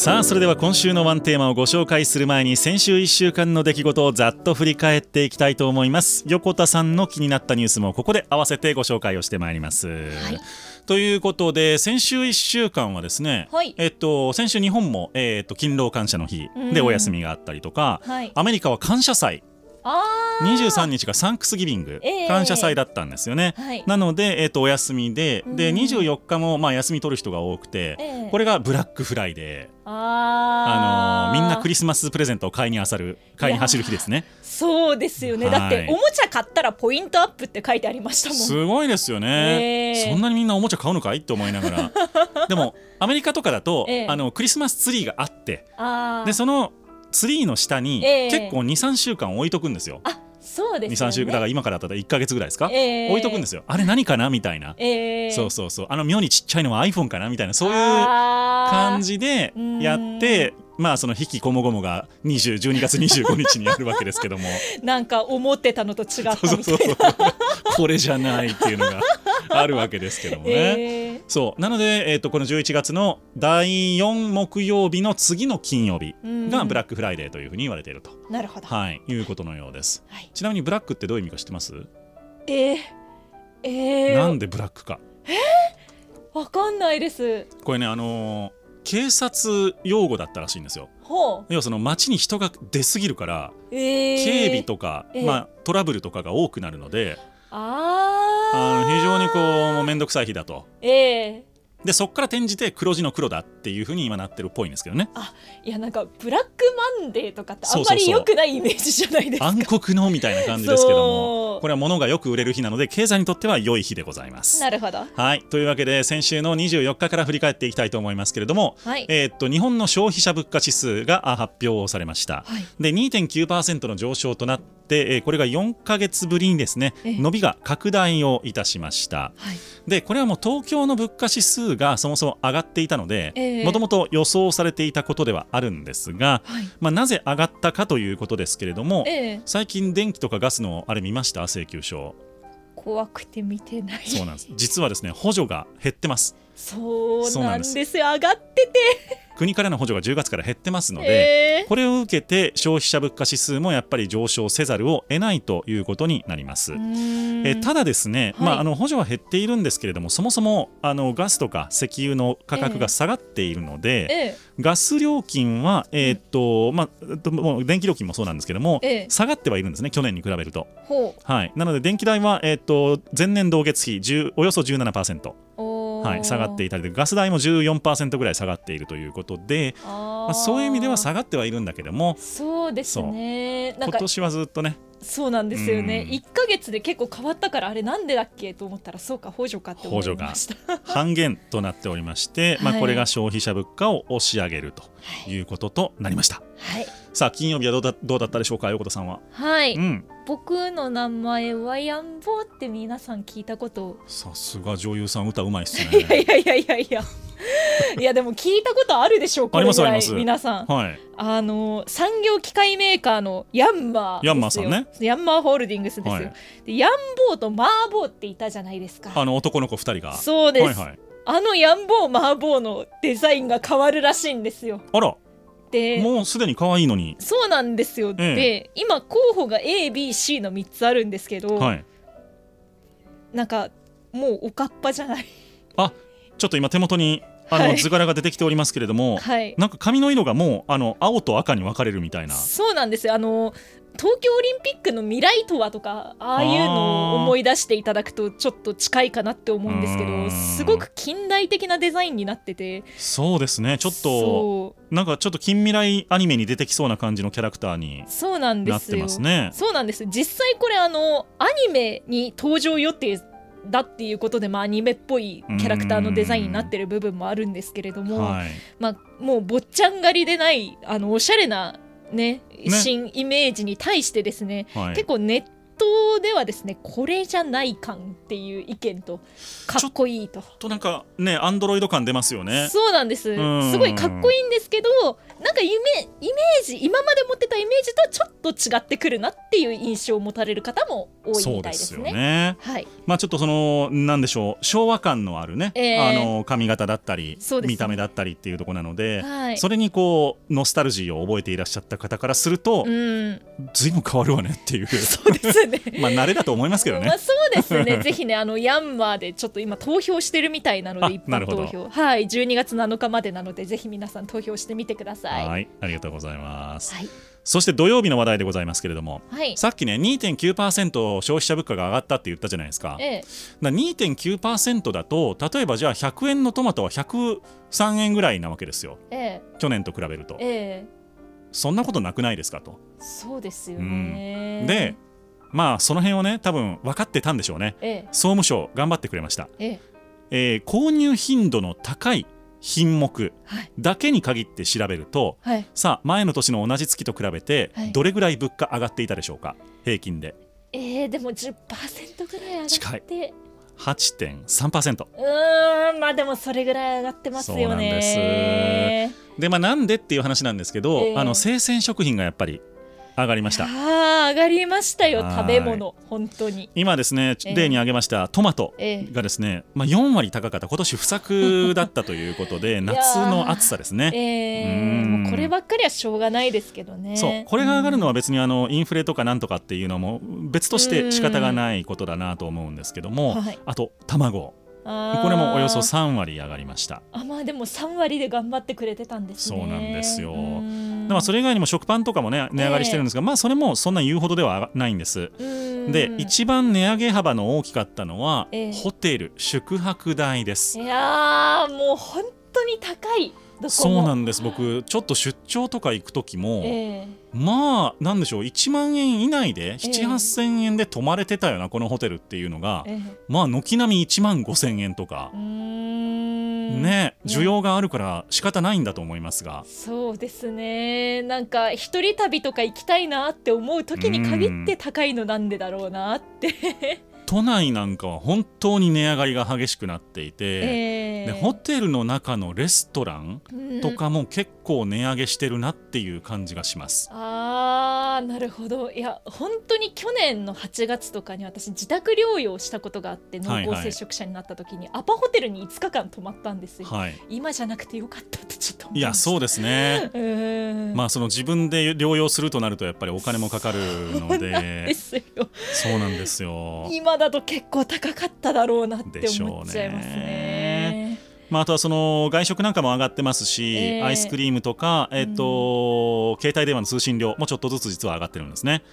さあそれでは今週のワンテーマをご紹介する前に先週1週間の出来事をざっと振り返っていきたいと思います。横田さんの気になったニュースもここで合わせてご紹介をしてまいります、はい、ということで先週1週間はですね、はい、えっと、先週日本も、えー、っと勤労感謝の日でお休みがあったりとか、はい、アメリカは感謝祭。23日がサンクスギビング、えー、感謝祭だったんですよね、はい、なので、えーと、お休みでで24日も、まあ、休み取る人が多くて、えー、これがブラックフライデーあのー、みんなクリスマスプレゼントを買いにあさる買いに走る日ですね。そうですよね、はい、だっておもちゃ買ったらポイントアップって書いてありましたもん。すごいですよね、え。ー、そんなにみんなおもちゃ買うのかい？って思いながら。でもアメリカとかだと、えー、あのクリスマスツリーがあってでそのツリーの下に結構23週間置いとくんですよ。そうですね、23週だから今からだったら1か月ぐらいですか、えー、置いとくんですよ。あれ何かな？みたいな、えー、そうそうそう。あの妙にちっちゃいのは iPhone かな？みたいな。そういう感じでやってまあその引きこもごもが20 12月25日にやるわけですけども。なんか思ってたのと違ったみたいな。これじゃないっていうのがあるわけですけどもね、えー、そう。なので、えーと、この11月の第4木曜日の次の金曜日がブラックフライデーというふうに言われていると。なるほど、はい、いうことのようです、はい、ちなみにブラックってどういう意味か知ってます？えー、えー、なんでブラックか？えー、わかんないです。これねあのー警察用語だったらしいんですよ。要はその街に人が出過ぎるから、えー、警備とか、えー、まあ、トラブルとかが多くなるのであ非常にこう面倒くさい日だと。えーでそこから転じて黒字の黒だっていうふうに今なってるっぽいんですけどね。あいやなんかブラックマンデーとかってあんまり良くないイメージじゃないですか。暗黒のみたいな感じですけども。これは物がよく売れる日なので経済にとっては良い日でございます。なるほど。はい。というわけで先週の24日から振り返っていきたいと思いますけれども、はい、えー、っと日本の消費者物価指数が発表されました、はい、で2.9%の上昇となってでこれが4か月ぶりにですね伸びが拡大をいたしました、はい、でこれはもう東京の物価指数がそもそも上がっていたのでもともと予想されていたことではあるんですが、はい、まあ、なぜ上がったかということですけれども、えー、最近電気とかガスのあれ見ました？請求書。怖くて見てない。そうなんです。実はですね補助が減ってますそうなんです。よ。上がってて。国からの補助が10月から減ってますので、えー、これを受けて消費者物価指数もやっぱり上昇せざるを得ないということになります。えただですね、はい、まあ、あの補助は減っているんですけれどもそもそもあのガスとか石油の価格が下がっているので、えー、ガス料金は、えー、っとまあ、もう電気料金もそうなんですけども、えー、下がってはいるんですね去年に比べると。はい、なので電気代は、えー、っと前年同月比およそ17%。はい、下がっていたりでガス代も14%ぐらい下がっているということでまあ、そういう意味では下がってはいるんだけどもそうですね。今年はずっとねそうなんですよね、うん、1か月で結構変わったからあれなんでだっけと思ったらそうか補助かって思いました。半減となっておりまして、まあ、これが消費者物価を押し上げるとい。うこととなりました、はい、さあ金曜日はどうだどうだったでしょうか横田さんは？はい、うん、僕の名前はやんぼって皆さん聞いたこと。さすが女優さん歌うまいっすね。いやいやいやいやいやでも聞いたことあるでしょうこれぐらい皆さん、はい、あの産業機械メーカーのヤンマーヤンマーさんね。ヤンマーホールディングスですよ、はい、でヤンボーとマーボーっていたじゃないですか。あの男の子2人が。そうです、はいはい、あのヤンボーマーボーのデザインが変わるらしいんですよ。あら。でもうすでに可愛いのに。そうなんですよ、ええ、で今候補が ABC の3つあるんですけど、はい、なんかもうおかっぱじゃない。あちょっと今手元にあの、図柄が出てきておりますけれども、はい、なんか髪の色がもうあの青と赤に分かれるみたいな。そうなんですよ。あの東京オリンピックの未来とはとかああいうのを思い出していただくとちょっと近いかなって思うんですけどすごく近代的なデザインになってて。そうですね。ちょっとなんかちょっと近未来アニメに出てきそうな感じのキャラクターになってますね。そうなんです。実際これあのアニメに登場予定だっていうことで、まあ、アニメっぽいキャラクターのデザインになってる部分もあるんですけれども、はい、まあ、もう坊ちゃん狩りでないあのおしゃれなね、ね。新イメージに対してですね、はい、結構ネットではですねこれじゃない感っていう意見とかっこいいと。となんかねアンドロイド感出ますよね。そうなんです。すごいかっこいいんですけどなんか夢イメージ今まで持ってたイメージとはちょっと違ってくるなっていう印象を持たれる方も多いみたいですね。すね。はい、まあちょっとそのなんでしょう昭和感のあるね、えー、あの髪型だったり、ね、見た目だったりっていうところなので、はい、それにこうノスタルジーを覚えていらっしゃった方からすると、うん、ずいぶん変わるわねっていう。そうですね。まあ慣れだと思いますけどね。まあ、そうですね。ぜひねあのヤンマーでちょっと今投票してるみたいなので一般投票。はい。12月7日までなのでぜひ皆さん投票してみてください。はい。ありがとうございます。はい。そして土曜日の話題でございますけれども、はい、さっきね2.9%消費者物価が上がったって言ったじゃないですか,、ええ、だ2.9%だと例えばじゃあ100円のトマトは103円ぐらいなわけですよ、ええ、去年と比べると、ええ、そんなことなくないですかと。そうですよね、うん、でまあその辺をね多分分かってたんでしょうね、ええ、総務省頑張ってくれました、ええ。えー、購入頻度の高い品目だけに限って調べると、はい、さあ前の年の同じ月と比べてどれぐらい物価上がっていたでしょうか？平均で。えー、でも10%ぐらい上がって。近い。8.3%うんまあでもそれぐらい上がってますよね。でまあなんでっていう話なんですけど、えー、あの生鮮食品がやっぱり上がりました。あ上がりましたよ食べ物本当に。今ですね例に挙げましたトマトがですね、まあ、4割高かった今年不作だったということで 夏の暑さですね、こればっかりはしょうがないですけどね。そうこれが上がるのは別にあのインフレとかなんとかっていうのも別として仕方がないことだなと思うんですけども、あと卵。これもおよそ3割上がりました。あまあでも3割で頑張ってくれてたんですね。そうなんですよまあそれ以外にも食パンとかもね値上がりしてるんですが、えー、まあそれもそんな言うほどではないんです。で一番値上げ幅の大きかったのは、えー、ホテル宿泊代です。いやもう本当に高い。そうなんです。僕ちょっと出張とか行く時も、えー、まあなんでしょう。1万円以内で7 8 0 0 0円で泊まれてたよな、このホテルっていうのが、えー、まあ軒並み1万5千円とか。ね。需要があるから仕方ないんだと思いますが。そうですね。なんか一人旅とか行きたいなって思う時に限って高いのなんでだろうなって都内なんかは本当に値上がりが激しくなっていて、えー、でホテルの中のレストランとかも結構値上げしてるなっていう感じがします。うん、あーなるほど。いや本当に去年の8月とかに私自宅療養したことがあって濃厚接触者になった時に、アパホテルに5日間泊まったんですよ、はい、今じゃなくてよかったってちょっといやそうですね。まあその自分で療養するとなるとやっぱりお金もかかるので。そうなんですよ。今だと結構高かっただろうなって思っちゃいますね。まあ、あとはその外食なんかも上がってますし、えー、アイスクリームとか、えーと、うん、携帯電話の通信料もちょっとずつ実は上がってるんですね。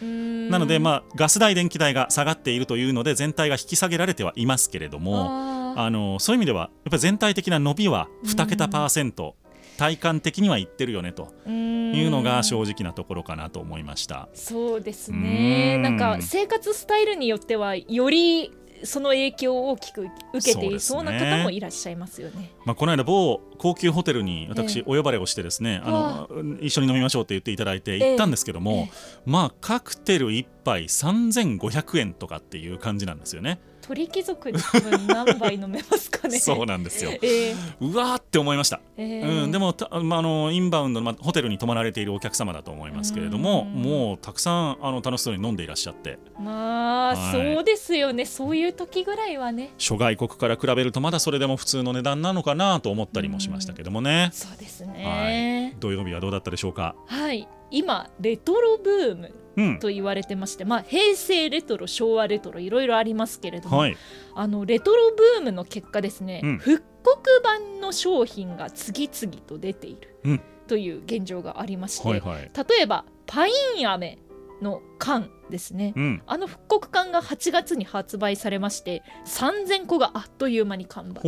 なので、まあ、ガス代、電気代が下がっているというので全体が引き下げられてはいますけれどもあのそういう意味ではやっぱり全体的な伸びは2桁パーセント体感的にはいってるよねというのが正直なところかなと思いました。そうですね。なんか生活スタイルによってはよりその影響を大きく受けていそうな方もいらっしゃいますよね。ねまあ、この間某高級ホテルに私お呼ばれをしてですね、えー、あの一緒に飲みましょうって言っていただいて行ったんですけども、えまあカクテル1杯3500円とかっていう感じなんですよね。鳥貴族に何杯飲めますかね。そうなんですよ、えー、うわーって思いました、えー、うん、でもまあ、あのインバウンドの、まあ、ホテルに泊まられているお客様だと思いますけれどももうたくさんあの楽しそうに飲んでいらっしゃって。まあ、はい、そうですよね。そういう時ぐらいはね。諸外国から比べるとまだそれでも普通の値段なのかなと思ったりもしましたけどもね。そうですね、はい、土曜日はどうだったでしょうか？はい今レトロブームと言われてまして、うん、まあ、平成レトロ昭和レトロいろいろありますけれども、はい、あのレトロブームの結果ですね、うん、復刻版の商品が次々と出ているという現状がありまして、はいはい、例えばパイン飴の缶ですね、うん、あの復刻缶が8月に発売されまして3000個があっという間に完売。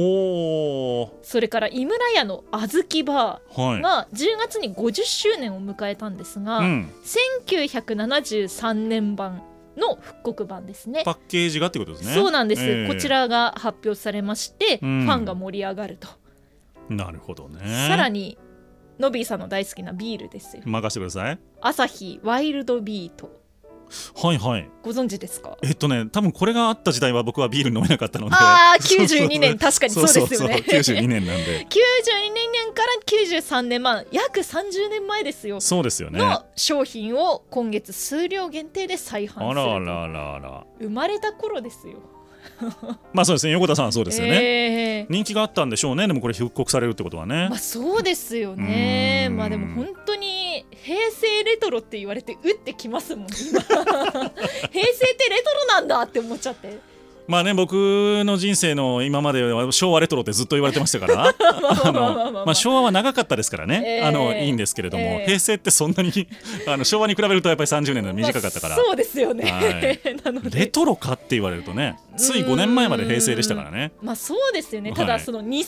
それから井村屋の小豆バーが10月に50周年を迎えたんですが、うん、1973年版の復刻版ですね。パッケージがってことですね。そうなんです、えー、こちらが発表されまして、うん、ファンが盛り上がると。なるほどね。さらにノビーさんの大好きなビールですよ。任せてください。アサヒワイルドビート。はいはい。ご存知ですか？えっとね多分これがあった時代は僕はビール飲めなかったので。ああ92年。確かにそうですよね。そう92年なんで。92年から93年まあ約30年前ですよ。そうですよね。の商品を今月数量限定で再販するあらあらあらあら。生まれた頃ですよ まあそうですね横田さんそうですよね、えー、人気があったんでしょうね。でもこれ復刻されるってことはね。まあそうですよね。まあでも本当に平成レトロって言われて打ってきますもん 平成ってレトロなんだって思っちゃってまあね僕の人生の今までは昭和レトロってずっと言われてましたから。まあ昭和は長かったですからね、えー、あのいいんですけれども、えー、平成ってそんなに あの昭和に比べるとやっぱり30年の短かったから、まあ、そうですよね、はい、レトロかって言われるとねつい5年前まで平成でしたからね。まあそうですよね。ただその2000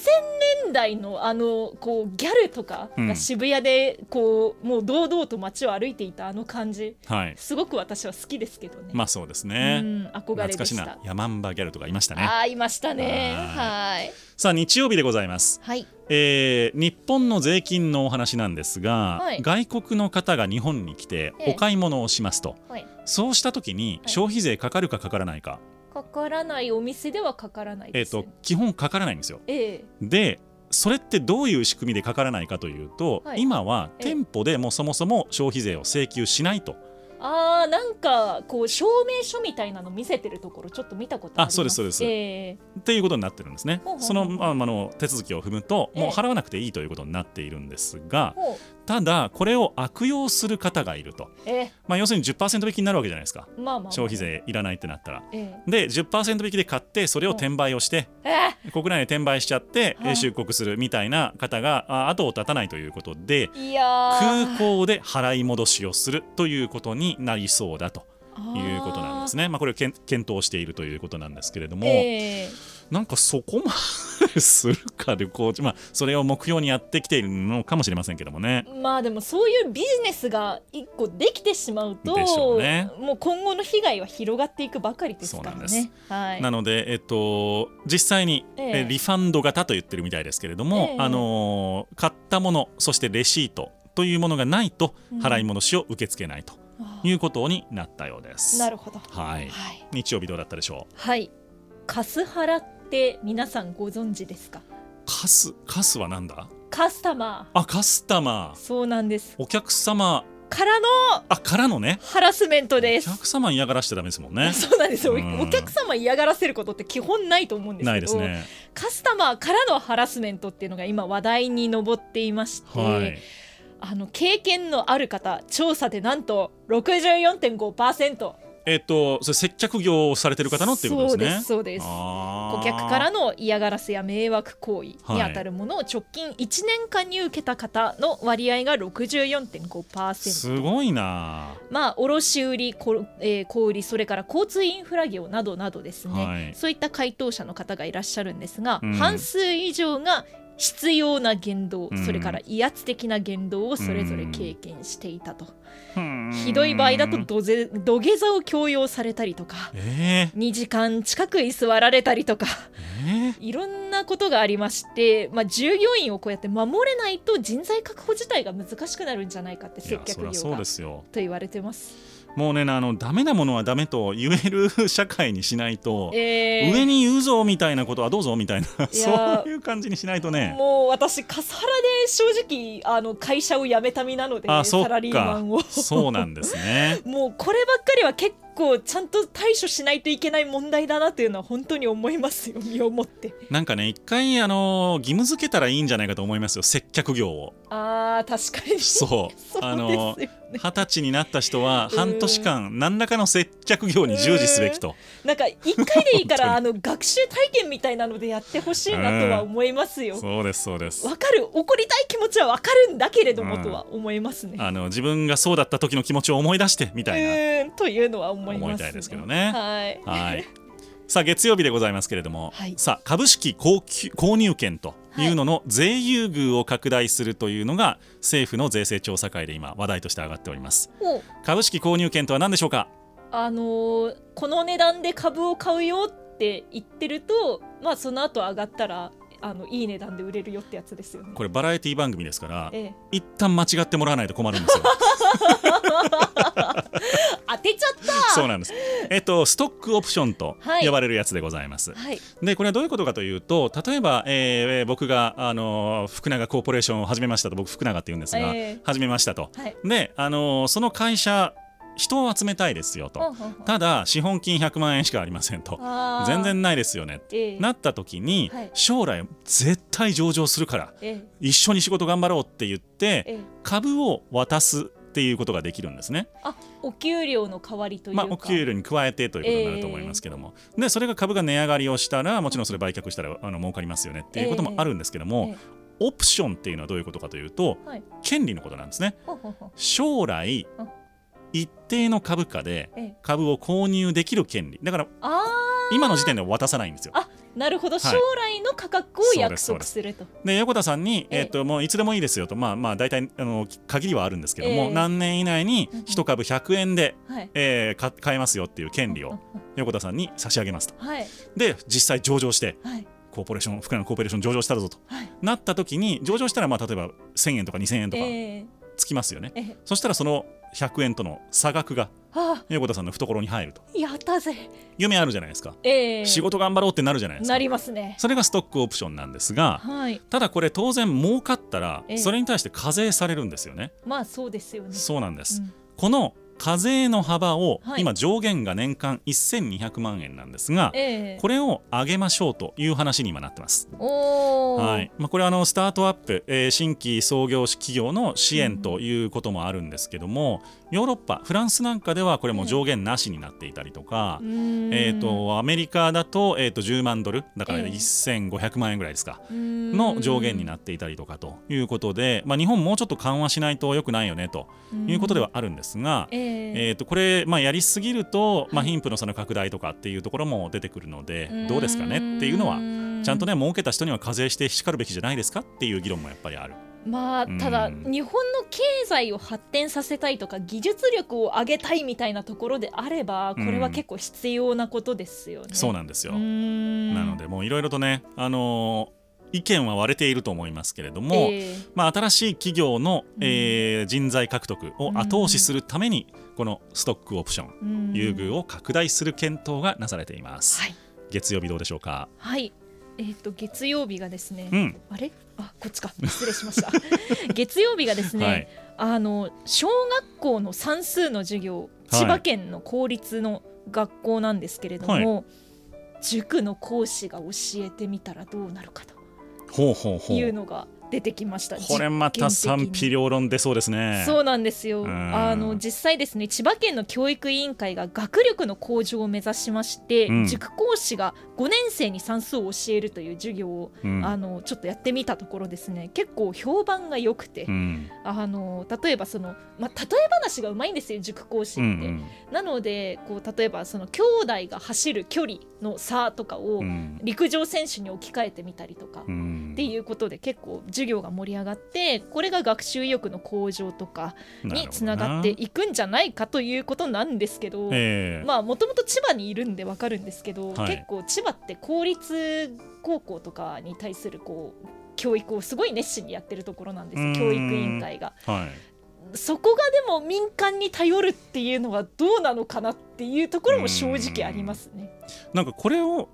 年代のあのこうギャルとかが渋谷でこう、もう堂々と街を歩いていたあの感じ、はい、すごく私は好きですけどね。まあそうですね。憧れでした。ヤマンバギャルとかいましたね。あいましたね。はい。さあ日曜日でございます、はい。えー、日本の税金のお話なんですが、はい、外国の方が日本に来てお買い物をしますと、はい、そうした時に消費税かかるかかからないか、かからない。お店ではかからないえっ、と基本かからないんですよ、えー、でそれってどういう仕組みでかからないかというと、はい、今は店舗でもそもそも消費税を請求しないと。あーなんかこう証明書みたいなの見せてるところちょっと見たことあります。あそうですそうです、えー、っていうことになってるんですね。その,、まあ、あの手続きを踏むともう払わなくていいということになっているんですが、えーただこれを悪用する方がいると、まあ、要するに10%引きになるわけじゃないですか、まあまあまあ、消費税いらないってなったら、ええ、で10%引きで買ってそれを転売をして、国内で転売しちゃって、え出国するみたいな方が後を絶たないということで空港で払い戻しをするということになりそうだということなんですね。まあ、これを検討しているということなんですけれども、えー、なんかそこまでするか旅行 まあ、それを目標にやってきているのかもしれませんけどもね。まあでもそういうビジネスが一個できてしまうとね、もう今後の被害は広がっていくばかりですからね。はい、なので、えっと、実際に、えー、リファンド型と言ってるみたいですけれども、えー、あの買ったものそしてレシートというものがないと払い戻しを受け付けないと。いうことになったようです。なるほど。はい。はい、日曜日どうだったでしょう？はい。カスハラって皆さんご存知ですか？カスカスはなんだ？カスタマー。あカスタマー。そうなんです。お客様。からのあからのね。ハラスメントです。お客様嫌がらしちゃダメですもんね。そうなんです。よ、お客様嫌がらせることって基本ないと思うんですけどないですね。カスタマーからのハラスメントっていうのが今話題に上っていまして、はい、あの経験のある方調査でなんと64.5%えっ、と、それ接客業をされてる方のっていうことですね。そうです顧客からの嫌がらせや迷惑行為にあたるものを直近1年間に受けた方の割合が64.5%。すごいな。まあ卸売こ、えー、小売それから交通インフラ業などなどですね、はい、そういった回答者の方がいらっしゃるんですが、うん、半数以上が必要な言動、うん、それから威圧的な言動をそれぞれ経験していたと。ひどい場合だと土ぜ土下座を強要されたりとか、えー、2時間近く居座られたりとか、えー、いろんなことがありまして、まあ、従業員をこうやって守れないと人材確保自体が難しくなるんじゃないかって接客業がと言われてます。もうねあのダメなものはダメと言える社会にしないと、えー、上に言うぞみたいなことはどうぞみたいなそういう感じにしないとね。もう私カスハラで正直あの会社を辞めた身なのでサラリーマンを。そうなんですね。もうこればっかりは結構ちゃんと対処しないといけない問題だなというのは本当に思いますよ身をもって。なんかね一回あの義務付けたらいいんじゃないかと思いますよ接客業を。あー確かに。そう。あの二十歳になった人は半年間何らかの接客業に従事すべきと。なんか一回でいいから あの学習体験みたいなのでやってほしいなとは思いますよ。そうですそうです。わかる。怒りたい気持ちはわかるんだけれどもとは思いますね、あの自分がそうだった時の気持ちを思い出してみたいな。というのは思います、ね、思いたいですけどね。はい。はいさあ月曜日でございますけれども、はい、さあ株式購入権というのの税優遇を拡大するというのが政府の税制調査会で今話題として上がっております。株式購入権とは何でしょうか？あのー、この値段で株を買うよって言ってるとまあその後上がったらあのいい値段で売れるよってやつですよね。これバラエティ番組ですから、ええ、一旦間違ってもらわないと困るんですよ。当てちゃった。そうなんです。えっとストックオプションとはい。呼ばれるやつでございます、はい。でこれはどういうことかというと例えば、えー僕があの福永コーポレーションを始めましたと僕福永って言うんですが、ええ。始めましたと。はい。であのその会社人を集めたいですよと。ただ資本金100万円しかありませんと。全然ないですよねええ。なった時に、はい。将来絶対上場するからえ一緒に仕事頑張ろうって言って株を渡すっていうことができるんですね。あお給料の代わりというか、まあ、お給料に加えてということになると思いますけども、でそれが株が値上がりをしたらもちろんそれ売却したらあの儲かりますよねっていうこともあるんですけども、ええ。オプションっていうのはどういうことかというと、はい。権利のことなんですね。将来うん一定の株価でええ。株を購入できる権利。だからあ今の時点では渡さないんですよ。あなるほど、い。将来の価格を約束すると。で横田さんに、ええ。えっともういつでもいいですよと。まあまあ大体あの限りはあるんですけども、ええ。何年以内にうんうん。一株100円で、はい。え買えますよっていう権利を横田さんに差し上げますと。はい。で実際上場してはい。コーポレーション福永コーポレーション上場したぞと。はい。なった時に上場したらまあ例えば1000円とか2000円とかええ。つきますよね、ええ。そしたらその100円との差額があ横田さんの懐に入ると。やったぜ。夢あるじゃないですか、ええ。仕事頑張ろうってなるじゃないですか。なりますね。それがストックオプションなんですがはい。ただこれ当然儲かったらええ。それに対して課税されるんですよね、まあそうですよね。そうなんです、うん。この課税の幅を、はい。今上限が年間1200万円なんですが、ええ。これを上げましょうという話に今なってます。はい。まあ、これはあのスタートアップ、えー新規創業企業の支援ということもあるんですけども、ヨーロッパフランスなんかではこれも上限なしになっていたりとか、うーん。えー、とアメリカだと,、えー、と10万ドルだからええ。1500万円ぐらいですか、うーん。の上限になっていたりとかということで、まあ、日本もうちょっと緩和しないと良くないよねということではあるんですが、えええー、とこれ、まあ、やりすぎると、まあ、はい。貧富の差の拡大とかっていうところも出てくるので、どうですかね？っていうのはちゃんとね儲けた人には課税してしかるべきじゃないですかっていう議論もやっぱりある。まあただうん日本の経済を発展させたいとか技術力を上げたいみたいなところであればこれは結構必要なことですよね。そうなんですよ、なのでもういろいろとね、あのー意見は割れていると思いますけれども、ええ。まあ、新しい企業の、うん。えー人材獲得を後押しするために、このストックオプションうん。優遇を拡大する検討がなされています、はい、月曜日どうでしょうか？はい。えー、と月曜日がですね、うん。あれ？あこっちか。失礼しました。月曜日がですね、はい。あの小学校の算数の授業はい。千葉県の公立の学校なんですけれども、塾の講師が教えてみたらどうなるかというのが出てきました。これまた賛否両論出そうですね。そうなんですよ。ん。あの実際ですね千葉県の教育委員会が学力の向上を目指しまして、うん。塾講師が5年生に算数を教えるという授業を、うん。あのちょっとやってみたところですね。結構評判が良くて、うん。あの例えばその、まあ、例え話がうまいんですよ塾講師って。うんうん。なのでこう例えばその兄弟が走る距離の差とかをうん。陸上選手に置き換えてみたりとか。うん。っていうことで結構授業が盛り上がってこれが学習意欲の向上とかにつながっていくんじゃないかということなんですけど、ええ。まあもともと千葉にいるんでわかるんですけど、はい。結構千葉って公立高校とかに対するこう教育をすごい熱心にやってるところなんです教育委員会が。はいそこがでも民間に頼るっていうのはどうなのかなっていうところも正直ありますね。なんかこれを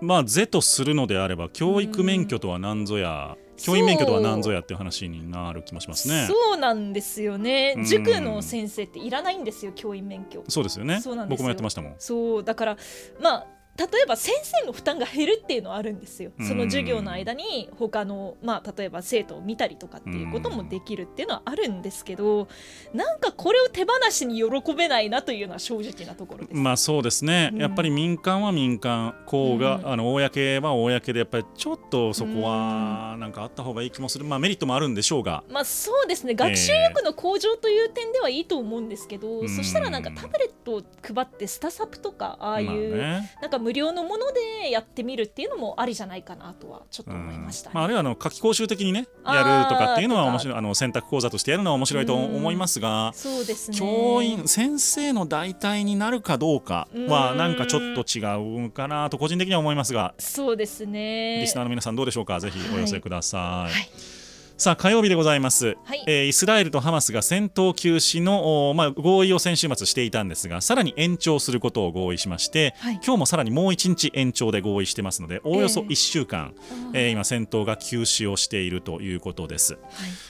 まあ是とするのであれば教育免許とは何ぞや教員免許とは何ぞやっていう話になる気もしますね。そうなんですよねうん塾の先生っていらないんですよ教員免許。そうですよねそうなんですよ僕もやってましたもん。そうだからまあ例えば先生の負担が減るっていうのはあるんですよ。その授業の間に他のまあ例えば生徒を見たりとかっていうこともできるっていうのはあるんですけど、なんかこれを手放しに喜べないなというのは正直なところです。まあそうですね、うん。やっぱり民間は民間公が、うん。あの公は公でやっぱりちょっとそこはなんかあった方がいい気もする、まあメリットもあるんでしょうが。まあそうですね。学習力の向上という点ではいいと思うんですけど、うんそしたらなんかタブレットを配ってスタサプとかああいう、まあね。なんか無料のものでやってみるっていうのもありじゃないかなとはちょっと思いました、ね、まあ、あるいはあの夏期講習的にねやるとかっていうのは面白いあの選択講座としてやるのは面白いと思いますがそうです、ね、教員先生の代替になるかどうかはなんかちょっと違うかなと個人的には思いますがそうですね。リスナーの皆さんどうでしょうか？ぜひお寄せください、はい。はいさあ火曜日でございます、はい、えー、イスラエルとハマスが戦闘休止の、まあ、合意を先週末していたんですがさらに延長することを合意しまして、はい、今日もさらにもう1日延長で合意してますのでおおよそ1週間、えー、えー、今戦闘が休止をしているということです、はい、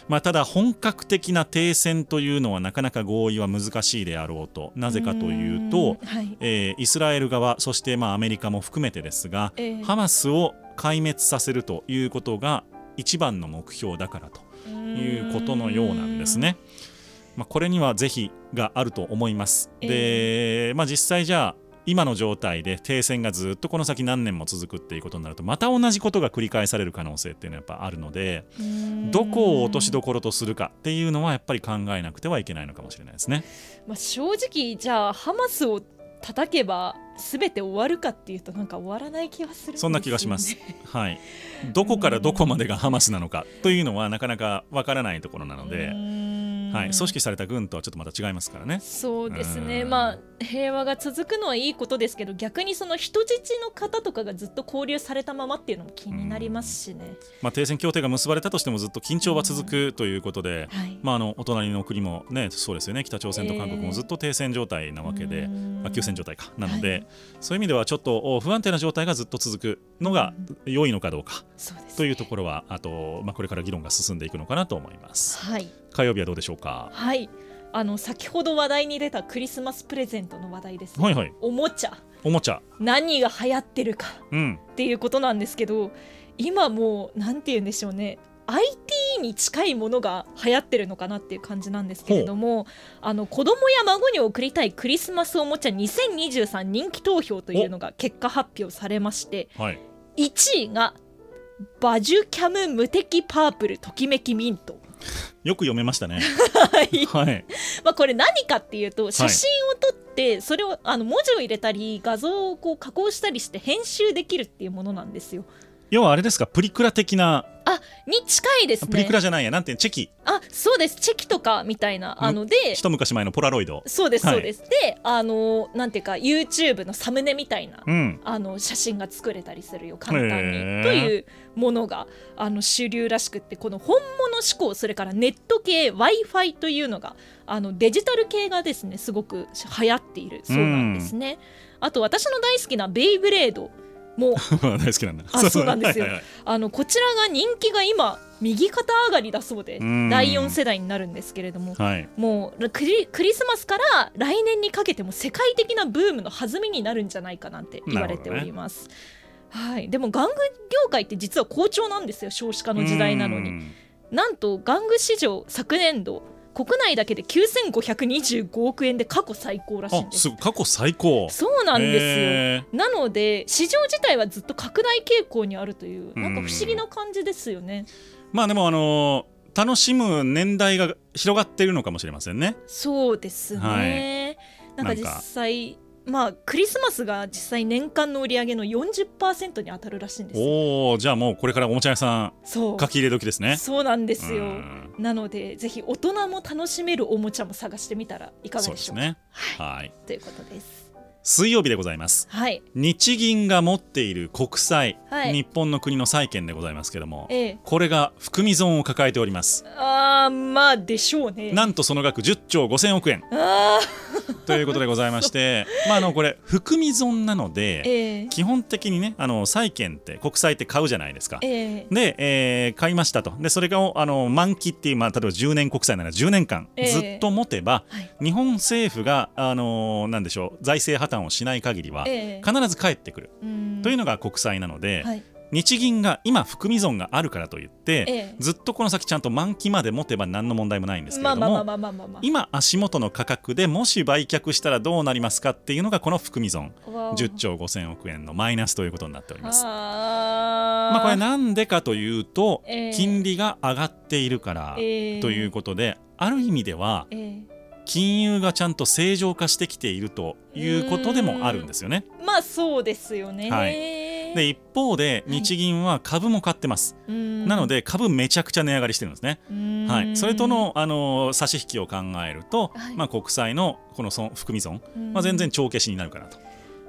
まあ、ただ本格的な停戦というのはなかなか合意は難しいであろうと。なぜかというと、はい、えー、イスラエル側そしてまあアメリカも含めてですが、えー、ハマスを壊滅させるということが一番の目標だからということのようなんですね。まあ、これには是非があると思います。で、まあ、実際じゃあ今の状態で停戦がずっとこの先何年も続くっていうことになるとまた同じことが繰り返される可能性っていうのはやっぱあるのでどこを落としどころとするかっていうのはやっぱり考えなくてはいけないのかもしれないですね。まあ、正直じゃあハマスを叩けば全て終わるかっていうとなんか終わらない気がする、ね、そんな気がします。はい。どこからどこまでがハマスなのかというのはなかなかわからないところなので。はい、組織された軍とはちょっとまた違いますからね。そうですね、まあ平和が続くのはいいことですけど逆にその人質の方とかがずっと交流されたままっていうのも気になりますしね。まあ、停戦協定が結ばれたとしてもずっと緊張は続くということで、はい、まあ、あのお隣の国も、ね、そうですよね。北朝鮮と韓国もずっと停戦状態なわけで、えー、まあ、休戦状態か。なので、はい、そういう意味ではちょっと不安定な状態がずっと続くのが良いのかどうか、というところはあと、まあ、これから議論が進んでいくのかなと思います。はい火曜日はどうでしょうか？はい。あの先ほど話題に出たクリスマスプレゼントの話題です、ね、はいはい、おもちゃ。おもちゃ。何が流行ってるか、うん、っていうことなんですけど今もうなんて言うんでしょうね。IT に近いものが流行ってるのかなっていう感じなんですけれどもあの子供や孫に贈りたいクリスマスおもちゃ2023人気投票というのが結果発表されまして、はい、1位がバジュキャム無敵パープルときめきミントよく読めましたね。はい。はい、まあこれ何かっていうと写真を撮ってそれをあの文字を入れたり画像をこう加工したりして編集できるっていうものなんですよ。要はあれですか？プリクラ的なあに近いですね。プリクラじゃないや。なんてチェキ。あそうです。チェキとかみたいな。あので一昔前のポラロイド。そうですそうです、はい、であのなんていうか YouTube のサムネみたいな、うん、あの写真が作れたりするよ簡単に。というものがあの主流らしくってこの本物志向それからネット系 w i f i というのがあのデジタル系がですねすごく流行っているそうなんですね、うん、あと私の大好きなベイブレードも 大好きなんだ。あそうなんですよ、はいはい、あのこちらが人気が今右肩上がりだそうで第4世代になるんですけれども、はい、もうクリクリスマスから来年にかけても世界的なブームの弾みになるんじゃないかなんて言われております、ね、はい、でも玩具業界って実は好調なんですよ少子化の時代なのに。なんと玩具市場昨年度国内だけで9525億円で過去最高らしいんです。過去最高。そうなんですよ。なので市場自体はずっと拡大傾向にあるというなんか不思議な感じですよね。まあでもあのー、楽しむ年代が広がっているのかもしれませんね。そうですね、はい、なんか実際まあ、クリスマスが実際年間の売り上げの40%に当たるらしいんですおおじゃあもうこれからおもちゃ屋さん書き入れ時ですね。そうなんですよ。なのでぜひ大人も楽しめるおもちゃも探してみたらいかがでしょうか。ね。はい、ということです。水曜日でございます、はい、日銀が持っている国債、はい、日本の国の債券でございますけども、ええ、これが含み損を抱えております。あまあでしょうね。なんとその額10兆5000億円ということでございましてまああのこれ含み損なので、ええ、基本的にねあの債券って国債って買うじゃないですか、ええ、で、えー、買いましたと。でそれがあの満期っていう、まあ、例えば10年国債なら10年間ずっと持てば、はい、日本政府があのなんでしょう財政破綻をしない限りは必ず返ってくる。というのが国債なので、はい日銀が今含み損があるからといって、ええ、ずっとこの先ちゃんと満期まで持てば何の問題もないんですけれども今足元の価格でもし売却したらどうなりますかっていうのがこの含み損。10兆5000億円のマイナスということになっております。まあ、これなんでかというと、え、金利が上がっているからということである意味では、金融がちゃんと正常化してきているということでもあるんですよね。まあそうですよね。はい、で一方で日銀は株も買ってます、はい、なので株めちゃくちゃ値上がりしてるんですね。はい、それとのあの差し引きを考えると、はい、まあ、国債のこの損含み損、まあ、全然帳消しになるかなと。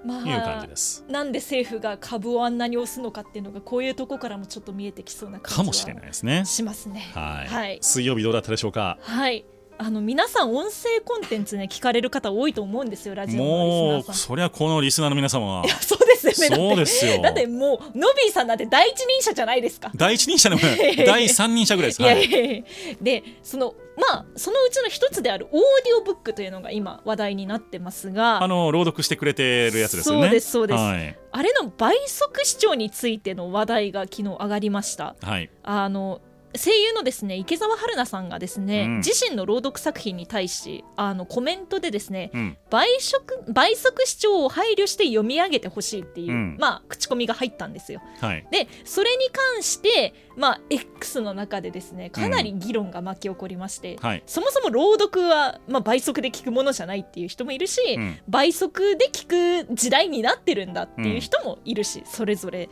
まあ、いう感じです。なんで政府が株をあんなに押すのかっていうのがこういうところからもちょっと見えてきそうな感じかもしれないですね。しますね。はい、はい、水曜日どうだったでしょうか？はいあの皆さん音声コンテンツね聞かれる方多いと思うんですよラジオもうそりゃこのリスナーの皆様は。いやそうですよね。そうですよ。だってもうノビーさんなんて第一人者じゃないですか。第一人者でも 第三人者ぐらいです、はい、いやいや。でそのまあそのうちの一つであるオーディオブックというのが今話題になってますが。あの朗読してくれてるやつですよね。そうですそうです、はい、あれの倍速視聴についての話題が昨日上がりました、はい、あの声優のですね池澤春菜さんがですね、うん、自身の朗読作品に対しあのコメントでですね、うん、倍速倍速視聴を配慮して読み上げてほしいっていう、うん、まあ口コミが入ったんですよ。はい、でそれに関してまあ X の中でですねかなり議論が巻き起こりまして、はい、そもそも朗読は、まあ、倍速で聞くものじゃないっていう人もいるし、倍速で聞く時代になってるんだっていう人もいるし、それぞれ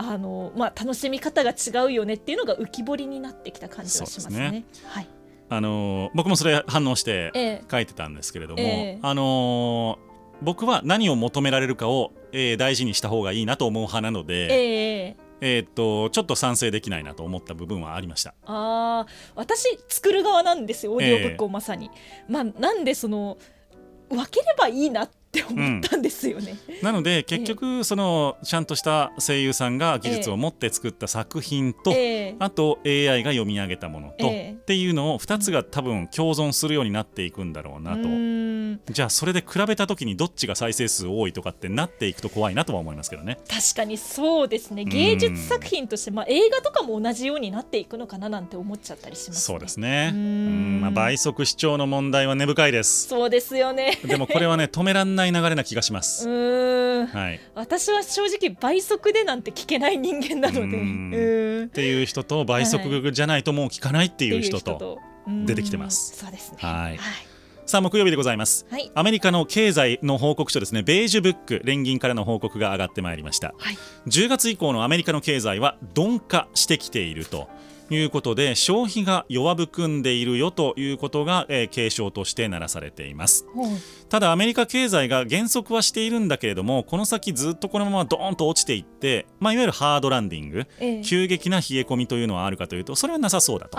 あのまあ、楽しみ方が違うよねっていうのが浮き彫りになってきた感じがしますね。すね。はい。あの僕もそれ反応して書いてたんですけれども、えー、あの僕は何を求められるかを、えー、大事にした方がいいなと思う派なので、えー、えー、っとちょっと賛成できないなと思った部分はありました。あ私作る側なんですよオーディオブックをまさに、えー、まあなんでその分ければいいなっって思ったんですよね、うん、なので結局そのちゃんとした声優さんが技術を持って作った作品と、えー、あと AI が読み上げたものと、えー、っていうのを2つが多分共存するようになっていくんだろうなと。じゃあそれで比べた時にどっちが再生数多いとかってなっていくと怖いなとは思いますけどね。確かにそうですね。芸術作品として、まあ、映画とかも同じようになっていくのかななんて思っちゃったりします、ね、そうですね。うん。まあ、倍速視聴の問題は根深いです。そうですよね。でもこれはね止めらんない流れな気がします。うん、はい、私は正直倍速でなんて聞けない人間なので。っていう人と倍速じゃないともう聞かないっていう人と出てきてます、そうですね。はい、はい。さあ木曜日でございます、はい、アメリカの経済の報告書ですね。ベージュブック連銀からの報告が上がってまいりました、はい、10月以降のアメリカの経済は鈍化してきているということで消費が弱含んでいるよということが、えー、警鐘として鳴らされています、ただアメリカ経済が減速はしているんだけれどもこの先ずっとこのままドーンと落ちていって、まあ、いわゆるハードランディング、ええ、急激な冷え込みというのはあるかというとそれはなさそうだと。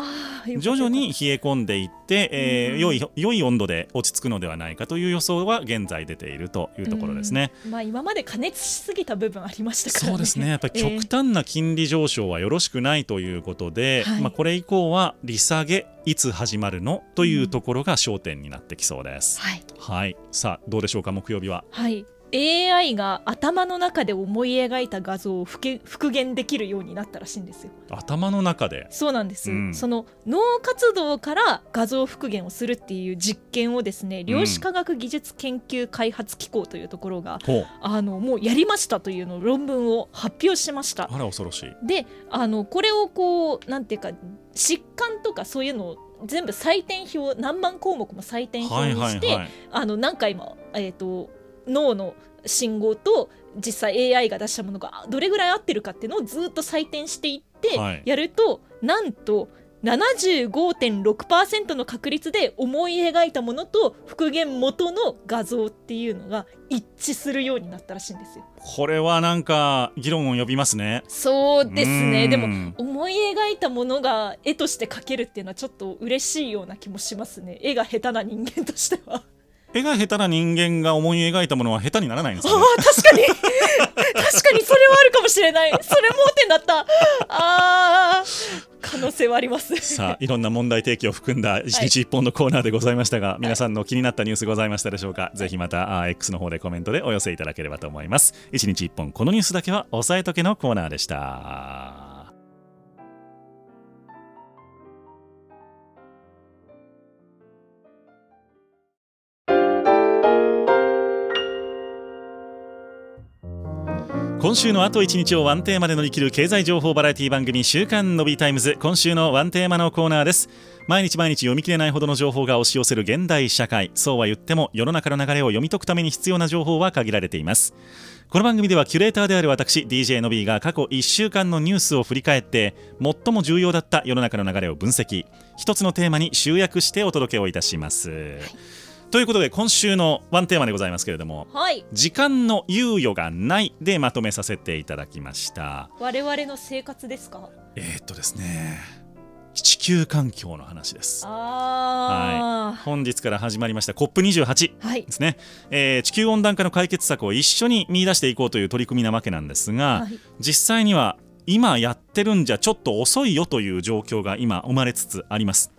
徐々に冷え込んでいって、えー、良い良い温度で落ち着くのではないかという予想は現在出ているというところですね、まあ、今まで加熱しすぎた部分ありましたから、ね、そうですね。やっぱり極端な金利上昇はよろしくないということで、はい、まあ、これ以降は利下げいつ始まるのというところが焦点になってきそうです。はい、はい、さあどうでしょうか木曜日は。はい AI が頭の中で思い描いた画像を復元できるようになったらしいんですよ。頭の中で？そうなんです、うん、その脳活動から画像復元をするっていう実験をですね量子科学技術研究開発機構というところが、う。ん、あのもうやりましたというの論文を発表しました。あら恐ろしい。であのこれをこうなんていうか疾患とかそういうのを全部採点表何万項目も採点表にして、はいはいはい、あの何回も、えーと脳の信号と実際 AI が出したものがどれぐらい合ってるかっていうのをずっと採点していってやると、はい、なんと75.6%の確率で思い描いたものと復元元の画像っていうのが一致するようになったらしいんですよ。これはなんか議論を呼びますね。そうですね。でも思い描いたものが絵として描けるっていうのはちょっと嬉しいような気もしますね。絵が下手な人間としては。絵が下手な人間が思い描いたものは下手にならないんですか、ね、あ確かに。確かにそれはあるかもしれない。それ盲点だった。あ可能性はあります。さあいろんな問題提起を含んだ一日一本のコーナーでございましたが、はい、皆さんの気になったニュースございましたでしょうか、はい、ぜひまた X の方でコメントでお寄せいただければと思います。一日一本このニュースだけは押さえとけのコーナーでした今週のあと1日をワンテーマで乗り切る経済情報バラエティ番組週刊 Nobby タイムズ。今週のワンテーマのコーナーです。毎日毎日読み切れないほどの情報が押し寄せる現代社会。そうは言っても世の中の流れを読み解くために必要な情報は限られています。この番組ではキュレーターである私 DJ Nobby が過去1週間のニュースを振り返って最も重要だった世の中の流れを分析。一つのテーマに集約してお届けをいたします、はいということで今週のワンテーマでございますけれども、はい、時間の猶予がないでまとめさせていただきました。我々の生活ですか？えー、っとですね地球環境の話です。はい、本日から始まりました COP28 ですね、はい、えー、地球温暖化の解決策を一緒に見出していこうという取り組みなわけなんですが、はい、実際には今やってるんじゃちょっと遅いよという状況が今生まれつつあります。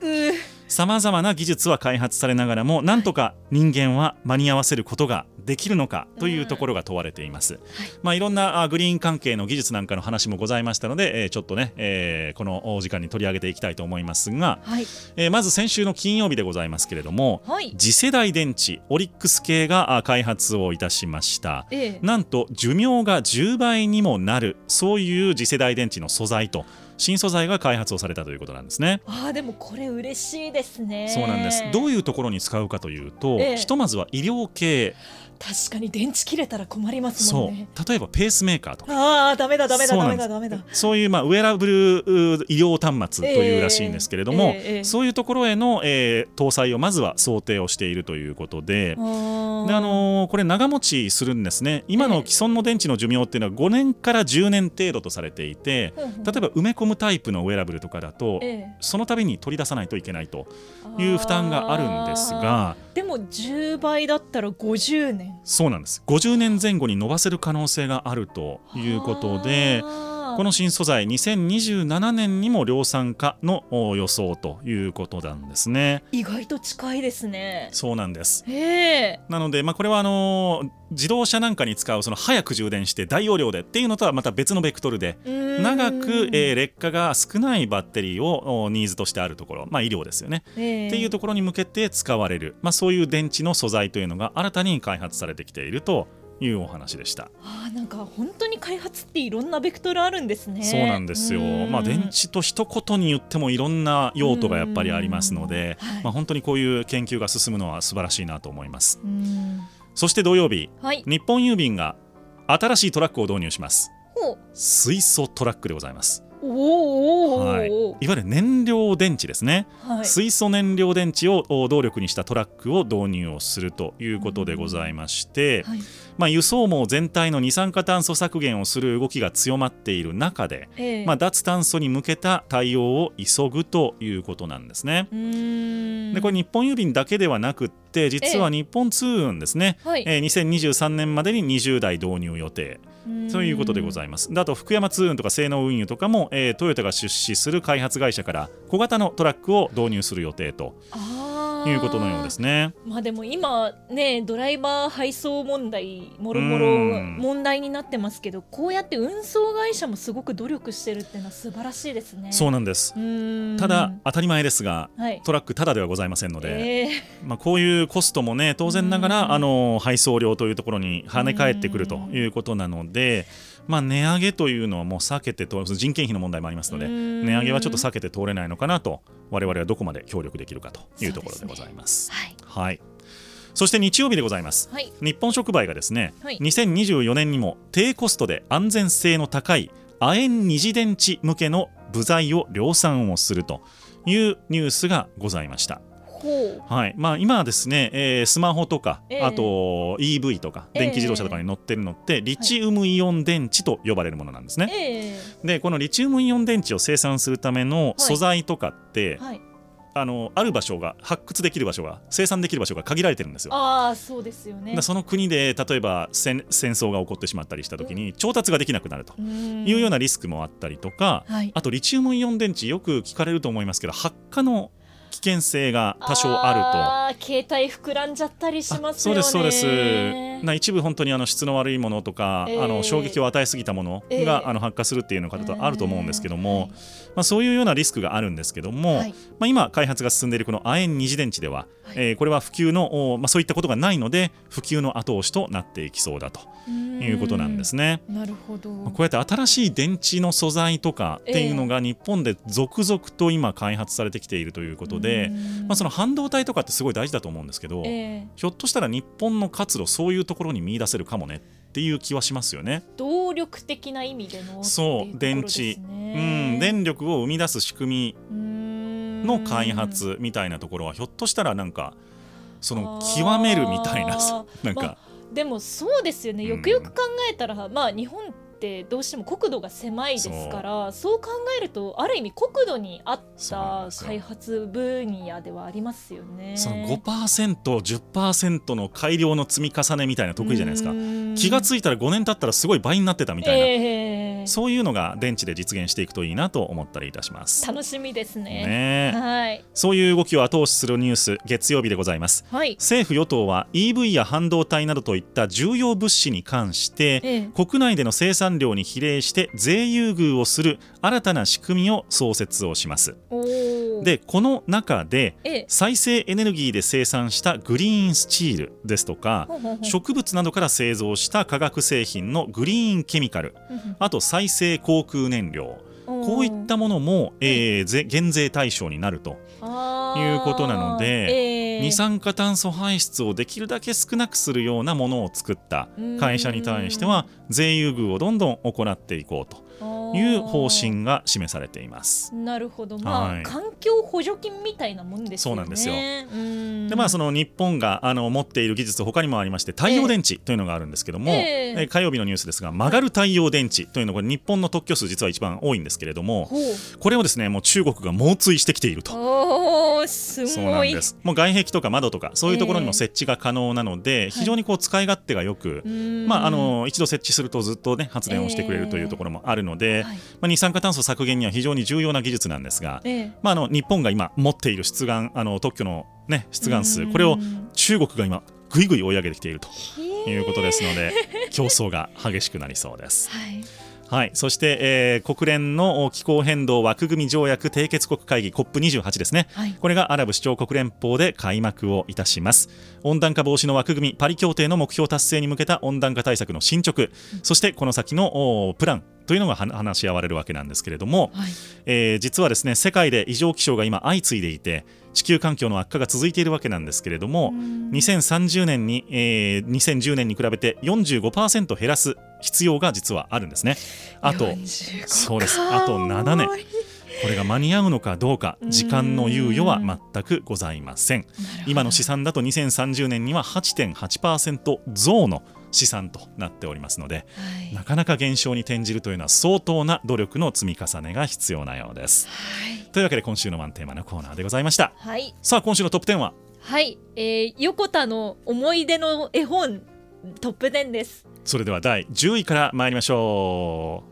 さまざまな技術は開発されながらもなんとか人間は間に合わせることができるのかというところが問われています。うんはい。まあ、いろんなグリーン関係の技術なんかの話もございましたので、えー、ちょっとね、えー、この時間に取り上げていきたいと思いますが、はい、えー、まず先週の金曜日でございますけれども、はい、次世代電池オリックス系が開発をいたしました、ええ、なんと寿命が10倍にもなるそういう次世代電池の素材と新素材が開発をされたということなんですね。ああでもこれ嬉しいですね。そうなんです。どういうところに使うかというと、ええ、ひとまずは医療系。確かに電池切れたら困りますもんね。例えばペースメーカーとか。ああダメだダメだダメだダメだ。そういうまあウェアラブル医療端末というらしいんですけれども、えそういうところへの、えー、搭載をまずは想定をしているということで。で、あのー、これ長持ちするんですね。今の既存の電池の寿命っていうのは5年から10年程度とされていて、例えば埋め込むタイプのウェアラブルとかだと、その度に取り出さないといけないという負担があるんですが。でも10倍だったら50年。そうなんです。50年前後に伸ばせる可能性があるということでこの新素材2027年にも量産化の予想ということなんですね。意外と近いですね。そうなんです。へなので、まあ、これはあの自動車なんかに使うその早く充電して大容量でっていうのとはまた別のベクトルで長く、えー、劣化が少ないバッテリーをニーズとしてあるところ、まあ、医療ですよね、っていうところに向けて使われる、まあ、そういう電池の素材というのが新たに開発されてきているというお話でした。あなんか本当に開発っていろんなベクトルあるんですね。そうなんですよ。まあ電池と一言に言ってもいろんな用途がやっぱりありますので、はい、まあ本当にこういう研究が進むのは素晴らしいなと思います。そして土曜日、はい、日本郵便が新しいトラックを導入します。水素トラックでございます。はい、いわゆる燃料電池ですね、はい、水素燃料電池を動力にしたトラックを導入をするということでございまして、はい、まあ、輸送網全体の二酸化炭素削減をする動きが強まっている中で、えー、まあ、脱炭素に向けた対応を急ぐということなんですね。でこれ日本郵便だけではなくって実は日本通運ですね、えーはい、えー、2023年までに20台導入予定。そういうことでございます。であと福山通運とか性能運輸とかも、えー、トヨタが出資する開発会社から小型のトラックを導入する予定と。いうことのようですね。まあでも今ねドライバー配送問題もろもろ問題になってますけどこうやって運送会社もすごく努力してるっていうのは素晴らしいですね。そうなんですただ当たり前ですが、はい、トラックただではございませんので、えー、まあこういうコストもね当然ながらあの配送料というところに跳ね返ってくるということなので。まあ、値上げというのはもう避けて人件費の問題もありますので値上げはちょっと避けて通れないのかなと我々はどこまで協力できるかというところでございます。すね、はい、はい。そして日曜日でございます、はい、日本触媒がですね、はい、2024年にも低コストで安全性の高い亜鉛二次電池向けの部材を量産をするというニュースがございましたはい。まあ、今はですね、えー、スマホとか、えー、あと EV とか電気自動車とかに乗ってるのって、えー、リチウムイオン電池と呼ばれるものなんですね。えー、でこのリチウムイオン電池を生産するための素材とかって、はい。はいあのある場所が発掘できる場所が生産できる場所が限られてるんですよ。ああそうですよね。その国で例えば戦戦争が起こってしまったりした時に調達ができなくなるというようなリスクもあったりとか、はい、あとリチウムイオン電池よく聞かれると思いますけど発火の危険性が多少あると。携帯膨らんじゃったりしますよね。そうですそうです。な一部本当にあの質の悪いものとか、えー、あの衝撃を与えすぎたものが、えー、あの発火するっていうのがあると思うんですけども、えー、まあ、そういうようなリスクがあるんですけども、はい、まあ、今開発が進んでいるこの亜鉛二次電池では、はい、えー、これは普及の、まあ、そういったことがないので普及の後押しとなっていきそうだということなんですね。なるほど。こうやって新しい電池の素材とかっていうのが日本で続々と今開発されてきているということで、まあ、その半導体とかってすごい大事だと思うんですけど、ひょっとしたら日本の活路そういうところに見出せるかもねっていう気はしますよね。動力的な意味でのそう電池、うん、電力を生み出す仕組みの開発みたいなところはひょっとしたらなんかその極めるみたいな なんか、まあ、でもそうですよね。よくよく考えたら、うん、まあ日本ってどうしても国土が狭いですからそう。考えるとある意味国土に合った開発分野ではありますよね。その 5%10% の改良の積み重ねみたいな得意じゃないですか。気が付いたら5年経ったらすごい倍になってたみたいな、えー、そういうのが電池で実現していくといいなと思ったりいたします。楽しみですね。はい。そういう動きを後押しするニュース月曜日でございます、はい、政府与党は EV や半導体などといった重要物資に関して、えー、国内での生産産量に比例して税優遇をする新たな仕組みを創設をしますでこの中で再生エネルギーで生産したグリーンスチールですとか植物などから製造した化学製品のグリーンケミカル。あと再生航空燃料。こういったものも、えー、減税対象になるということなので、えー、二酸化炭素排出をできるだけ少なくするようなものを作った会社に対しては税優遇をどんどん行っていこうと。いう方針が示されています。なるほど、まあ、はい、環境補助金みたいなもんですよね。そうなんですよ。でまあその日本があの持っている技術他にもありまして太陽電池というのがあるんですけども、えー、えー、火曜日のニュースですが曲がる太陽電池というのが日本の特許数実は一番多いんですけれどもこれをですねもう中国が猛追してきていると。おすそうなんです。もう外壁とか窓とかそういうところにも設置が可能なので、えー、非常にこう使い勝手がよく、はい、まあ、あの一度設置するとずっと、ね、発電をしてくれるというところもあるので、はい、まあ、二酸化炭素削減には非常に重要な技術なんですが、ええ、まあ、あの日本が今持っている出願あの特許の、ね、出願数これを中国が今ぐいぐい追い上げてきているということですので競争が激しくなりそうです。はいはい、そして、えー、国連の気候変動枠組み条約締結国会議 COP28 ですね、はい、これがアラブ首長国連邦で開幕をいたします。温暖化防止の枠組みパリ協定の目標達成に向けた温暖化対策の進捗、うん、そしてこの先のプランというのが話し合われるわけなんですけれども、はい、えー、実はですね世界で異常気象が今相次いでいて地球環境の悪化が続いているわけなんですけれども2030年に、えー、2010年に比べて45%減らす必要が実はあるんですね。あとそうです。あと7年。これが間に合うのかどうか時間の猶予は全くございません。今の試算だと2030年には8.8%増の資産となっておりますので、はい、なかなか減少に転じるというのは相当な努力の積み重ねが必要なようです。はい、というわけで今週のワンテーマのコーナーでございました。はい、さあ今週のトップ10は？はい、えー、横田の思い出の絵本トップ10です。それでは第10位から参りましょう。